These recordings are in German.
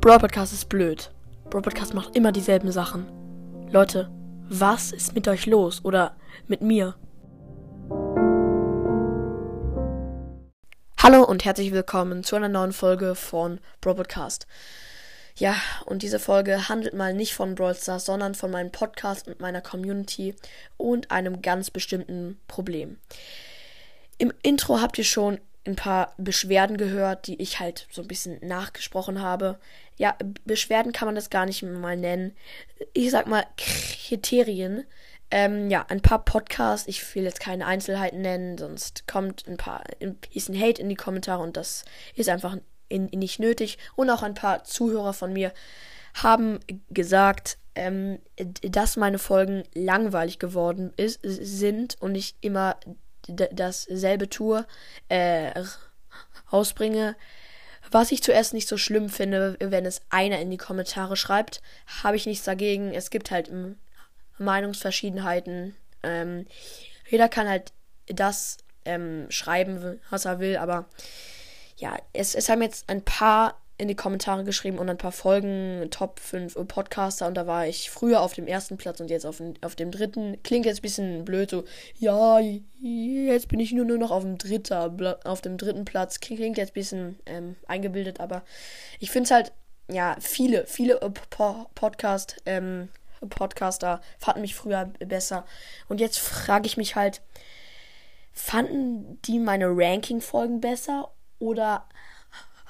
Brawl Podcast ist blöd. Brawl Podcast macht immer dieselben Sachen. Leute, was ist mit euch los? Oder mit mir? Hallo und herzlich willkommen zu einer neuen Folge von Brawl Podcast. Ja, und diese Folge handelt mal nicht von Brawl Stars, sondern von meinem Podcast und meiner Community und einem ganz bestimmten Problem. Im Intro habt ihr schon ein paar Beschwerden gehört, die ich halt so ein bisschen nachgesprochen habe. Ja, Beschwerden kann man das gar nicht mal nennen. Ich sag mal Kriterien. Ähm, ja, ein paar Podcasts. Ich will jetzt keine Einzelheiten nennen, sonst kommt ein paar ein bisschen Hate in die Kommentare und das ist einfach in, in nicht nötig. Und auch ein paar Zuhörer von mir haben gesagt, ähm, dass meine Folgen langweilig geworden ist, sind und ich immer dasselbe tue, äh, rausbringe. Was ich zuerst nicht so schlimm finde, wenn es einer in die Kommentare schreibt, habe ich nichts dagegen. Es gibt halt Meinungsverschiedenheiten. Ähm, jeder kann halt das ähm, schreiben, was er will, aber ja, es, es haben jetzt ein paar in die Kommentare geschrieben und ein paar Folgen, Top 5 Podcaster und da war ich früher auf dem ersten Platz und jetzt auf, auf dem dritten. Klingt jetzt ein bisschen blöd, so, ja, jetzt bin ich nur, nur noch auf dem dritten, auf dem dritten Platz. Klingt jetzt ein bisschen ähm, eingebildet, aber ich finde es halt, ja, viele, viele äh, Podcast, ähm, Podcaster fanden mich früher besser. Und jetzt frage ich mich halt, fanden die meine Ranking-Folgen besser oder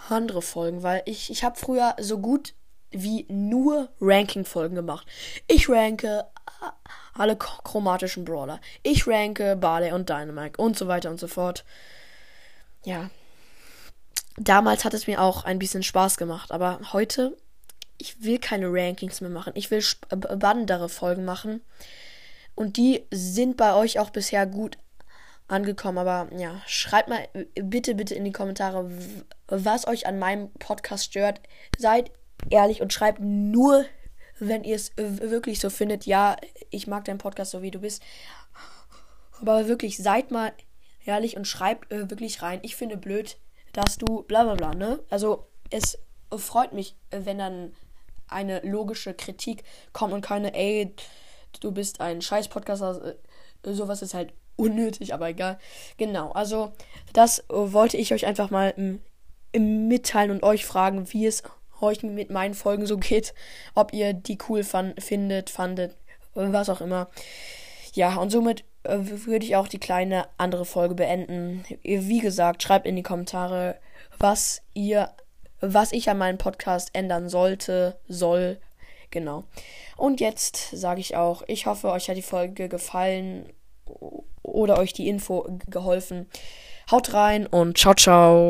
andere Folgen, weil ich, ich habe früher so gut wie nur Ranking-Folgen gemacht. Ich ranke alle chromatischen Brawler. Ich ranke Barley und Dynamite und so weiter und so fort. Ja. Damals hat es mir auch ein bisschen Spaß gemacht, aber heute, ich will keine Rankings mehr machen. Ich will spannendere Folgen machen. Und die sind bei euch auch bisher gut angekommen. Aber ja, schreibt mal bitte, bitte in die Kommentare, was euch an meinem Podcast stört. Seid ehrlich und schreibt nur, wenn ihr es wirklich so findet. Ja, ich mag deinen Podcast so wie du bist. Aber wirklich, seid mal ehrlich und schreibt äh, wirklich rein. Ich finde blöd, dass du bla bla bla, ne? Also, es freut mich, wenn dann eine logische Kritik kommt und keine, ey, du bist ein scheiß Podcaster. Äh, sowas ist halt unnötig, aber egal. Genau, also das wollte ich euch einfach mal im mitteilen und euch fragen, wie es euch mit meinen Folgen so geht. Ob ihr die cool fand, findet, fandet, was auch immer. Ja, und somit äh, würde ich auch die kleine andere Folge beenden. Wie gesagt, schreibt in die Kommentare, was ihr, was ich an meinem Podcast ändern sollte, soll. Genau. Und jetzt sage ich auch, ich hoffe, euch hat die Folge gefallen oder euch die Info geholfen. Haut rein und ciao, ciao.